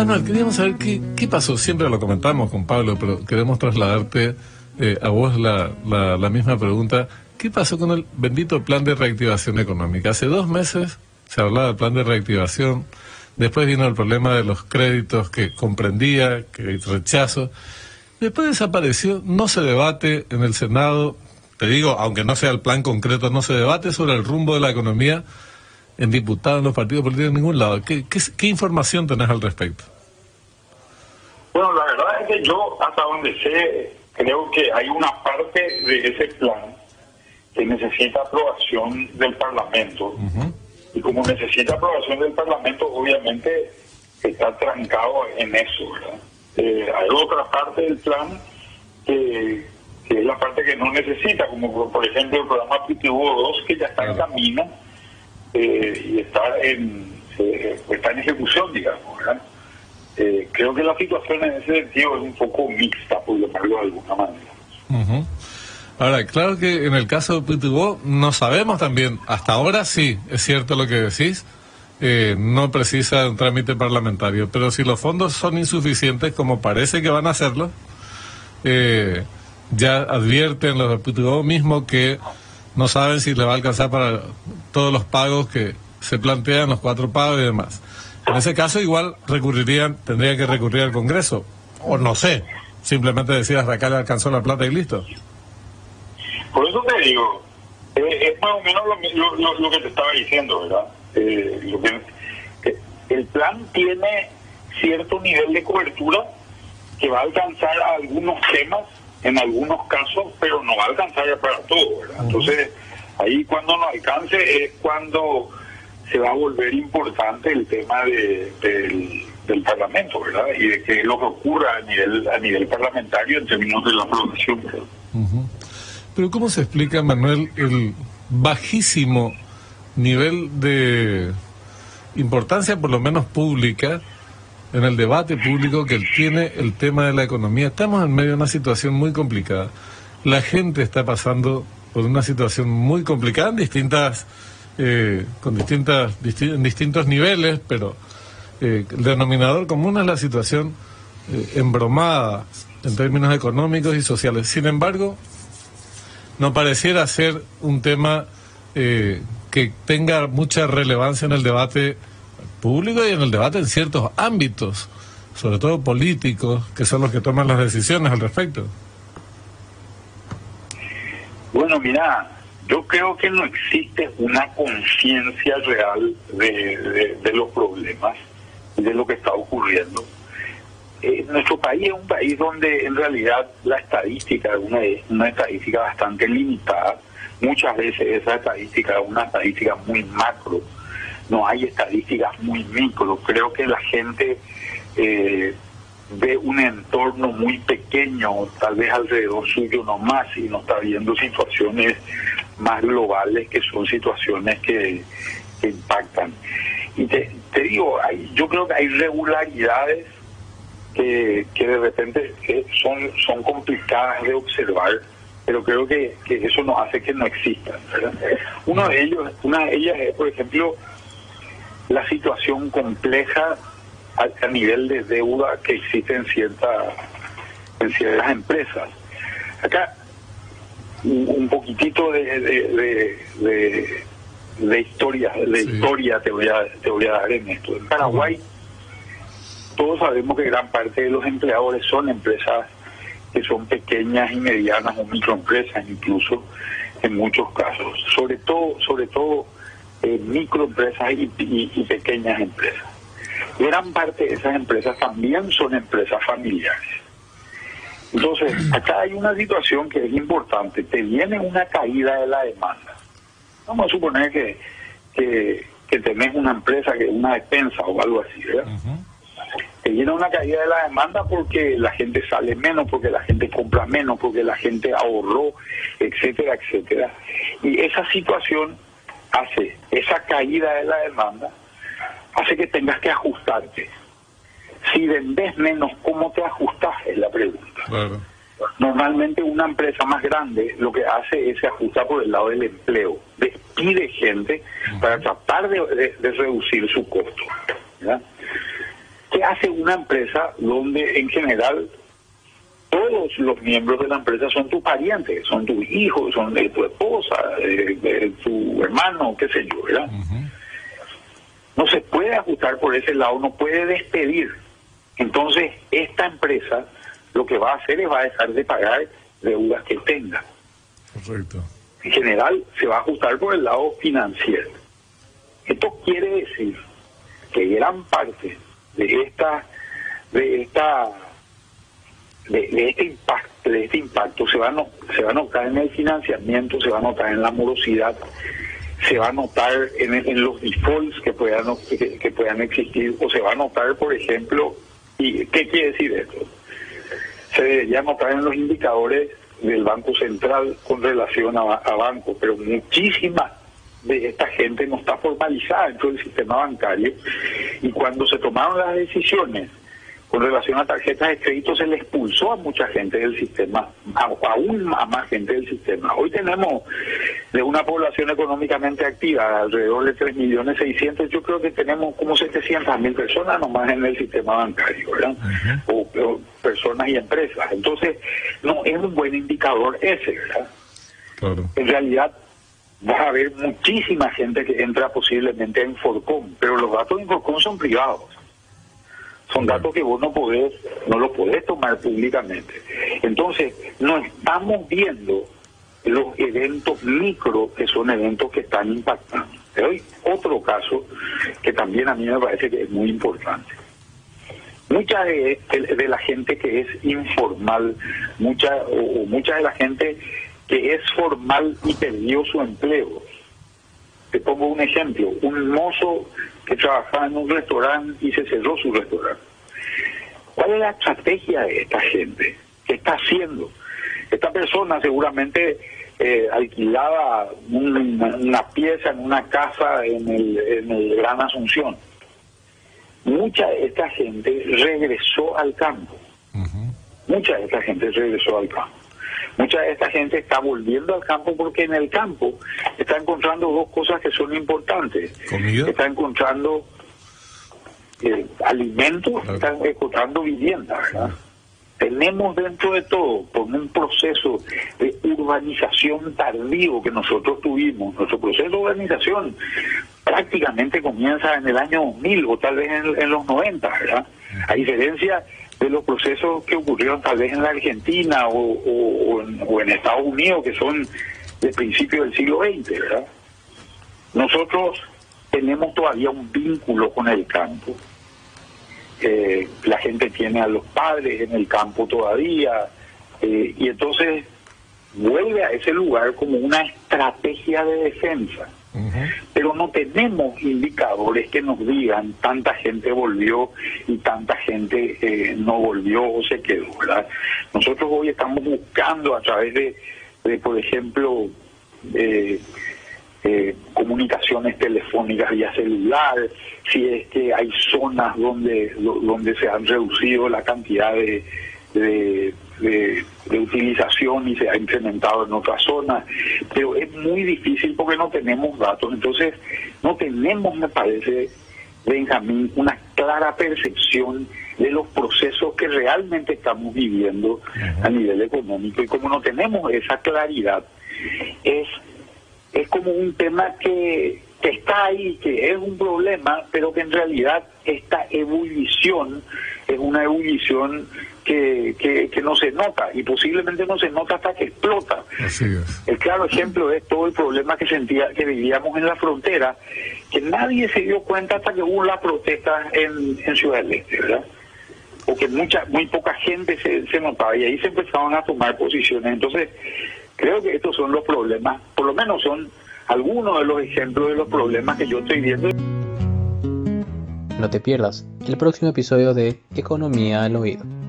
Manuel, queríamos saber qué, qué pasó. Siempre lo comentamos con Pablo, pero queremos trasladarte eh, a vos la, la, la misma pregunta. ¿Qué pasó con el bendito plan de reactivación económica? Hace dos meses se hablaba del plan de reactivación, después vino el problema de los créditos que comprendía, que rechazo. Después desapareció, no se debate en el Senado, te digo, aunque no sea el plan concreto, no se debate sobre el rumbo de la economía en diputados, en los partidos políticos, en ningún lado. ¿Qué, qué, qué información tenés al respecto? Bueno, la verdad es que yo, hasta donde sé, creo que hay una parte de ese plan que necesita aprobación del Parlamento. Y como necesita aprobación del Parlamento, obviamente está trancado en eso, ¿verdad? Eh, hay otra parte del plan que, que, es la parte que no necesita, como por ejemplo el programa PTU 2, que ya está en camino eh, y está en, eh, está en ejecución, digamos. Eh, creo que la situación en ese sentido es un poco mixta, por llamarlo de alguna manera. Ahora, claro que en el caso de PTU no sabemos también, hasta ahora sí, es cierto lo que decís, eh, no precisa un trámite parlamentario, pero si los fondos son insuficientes, como parece que van a hacerlo, eh, ya advierten los de PTU mismo que no saben si le va a alcanzar para todos los pagos que se plantean, los cuatro pagos y demás. En ese caso igual recurrirían, tendrían que recurrir al Congreso, o no sé, simplemente decir hasta acá le alcanzó la plata y listo. Por eso te digo, eh, es más o menos lo, lo, lo, que te estaba diciendo, ¿verdad? Eh, lo que, el plan tiene cierto nivel de cobertura que va a alcanzar a algunos temas en algunos casos, pero no va a alcanzar para todo, ¿verdad? Entonces, ahí cuando no alcance es cuando se va a volver importante el tema de, del, del Parlamento, ¿verdad? Y de que lo que ocurra a nivel a nivel parlamentario en términos de la aprobación. Pero ¿cómo se explica, Manuel, el bajísimo nivel de importancia, por lo menos pública, en el debate público que tiene el tema de la economía? Estamos en medio de una situación muy complicada. La gente está pasando por una situación muy complicada en distintas, eh, con distintas, disti en distintos niveles, pero eh, el denominador común es la situación eh, embromada en términos económicos y sociales. Sin embargo, no pareciera ser un tema eh, que tenga mucha relevancia en el debate público y en el debate en ciertos ámbitos, sobre todo políticos, que son los que toman las decisiones al respecto. Bueno, mira, yo creo que no existe una conciencia real de, los problemas y de lo que está ocurriendo. Eh, nuestro país es un país donde en realidad la estadística es una estadística bastante limitada. Muchas veces esa estadística es una estadística muy macro, no hay estadísticas muy micro. Creo que la gente eh, ve un entorno muy pequeño, tal vez alrededor suyo nomás, y no está viendo situaciones más globales que son situaciones que, impactan. Y te, te digo, hay, yo creo que hay regularidades que, que de repente que son, son complicadas de observar, pero creo que, que eso no hace que no existan. Uno de ellos, una de ellas es, por ejemplo, la situación compleja a, a nivel de deuda que existe en, cierta, en ciertas empresas. Acá, un, poquitito de, de, de, historia, de sí. historia te voy, a, te voy a dar en esto. En Paraguay, todos sabemos que gran parte de los empleadores son empresas que son pequeñas y medianas o microempresas incluso en muchos casos sobre todo sobre todo eh, microempresas y, y, y, pequeñas empresas. Gran parte de esas empresas también son empresas familiares. Entonces acá hay una situación que es importante. Te viene una caída de la demanda. Vamos a suponer que que, que tenés una empresa que es una despensa o algo así ¿verdad? Uh -huh te viene una caída de la demanda porque la gente sale menos, porque la gente compra menos, porque la gente ahorró, etcétera, etcétera. Y esa situación hace, esa caída de la demanda, hace que tengas que ajustarte. Si vendes menos, ¿cómo te ajustas? Es la pregunta. Claro. Normalmente una empresa más grande lo que hace es se ajusta por el lado del empleo, despide gente uh -huh. para tratar de, de, de reducir su costo. ¿verdad? ¿Qué hace una empresa donde en general todos los miembros de la empresa son tus parientes, son tus hijos, son de tu esposa, de, tu hermano, qué sé yo, ¿verdad? No se puede ajustar por ese lado, no puede despedir. Entonces, esta empresa lo que va a hacer es va a dejar de pagar deudas que tenga. Correcto. En general, se va a ajustar por el lado financiero. Esto quiere decir que gran parte de esta de esta de, este impacto de este impacto se va a se va a notar en el financiamiento se va a notar en la morosidad se va a notar en, los defaults que puedan que, puedan existir o se va a notar por ejemplo y qué quiere decir esto se debería notar en los indicadores del Banco Central con relación a, a bancos pero muchísimas de esta gente no está formalizada dentro del sistema bancario y cuando se tomaron las decisiones con relación a tarjetas de crédito se le expulsó a mucha gente del sistema, aún a más gente del sistema. Hoy tenemos de una población económicamente activa, alrededor de 3 millones 600, yo creo que tenemos como 700 mil personas nomás en el sistema bancario, ¿verdad? o, personas y empresas. Entonces, no es un buen indicador ese, ¿verdad? En realidad, vas a ver muchísima gente que entra posiblemente en Inforcom, pero los datos de Inforcom son privados. Son datos que vos no podés, no los podés tomar públicamente. Entonces, no estamos viendo los eventos micro, que son eventos que están impactando. Te doy otro caso que también a mí me parece que es muy importante. Mucha de, la gente que es informal, mucha o mucha de la gente que es formal y perdió su empleo. Te pongo un ejemplo, un mozo que trabajaba en un restaurante y se cerró su restaurante. ¿Cuál es la estrategia de esta gente? ¿Qué está haciendo? Esta persona seguramente eh, alquilaba una, pieza en una casa en el, en el Gran Asunción. Mucha de esta gente regresó al campo. Mucha de esta gente regresó al campo. Mucha de esta gente está volviendo al campo porque en el campo está encontrando dos cosas que son importantes. Está encontrando eh, alimentos, está encontrando vivienda, Tenemos dentro de todo, por un proceso de urbanización tardío que nosotros tuvimos, nuestro proceso de urbanización prácticamente comienza en el año 2000 o tal vez en, en los 90, ¿verdad? A diferencia de los procesos que ocurrieron tal vez en la Argentina o, en, Estados Unidos, que son de principio del siglo XX, ¿verdad? Nosotros tenemos todavía un vínculo con el campo. Eh, la gente tiene a los padres en el campo todavía, eh, y entonces vuelve a ese lugar como una estrategia de defensa no tenemos indicadores que nos digan tanta gente volvió y tanta gente eh, no volvió o se quedó. Nosotros hoy estamos buscando a través de, por ejemplo, eh, eh, comunicaciones telefónicas vía celular, si es que hay zonas donde, donde se han reducido la cantidad de de, utilización y se ha incrementado en otras zonas, pero es muy difícil porque no tenemos datos. Entonces, no tenemos, me parece, Benjamín, una clara percepción de los procesos que realmente estamos viviendo a nivel económico. Y como no tenemos esa claridad, es, es como un tema que, que está ahí, que es un problema, pero que en realidad esta ebullición es una ebullición que, que, no se nota y posiblemente no se nota hasta que explota. El claro ejemplo es todo el problema que sentía que vivíamos en la frontera, que nadie se dio cuenta hasta que hubo la protesta en, en Ciudad del Este, ¿verdad? Porque mucha, muy poca gente se, se notaba y ahí se empezaban a tomar posiciones. Entonces, creo que estos son los problemas, por lo menos son algunos de los ejemplos de los problemas que yo estoy viendo. No te pierdas el próximo episodio de Economía al Oído.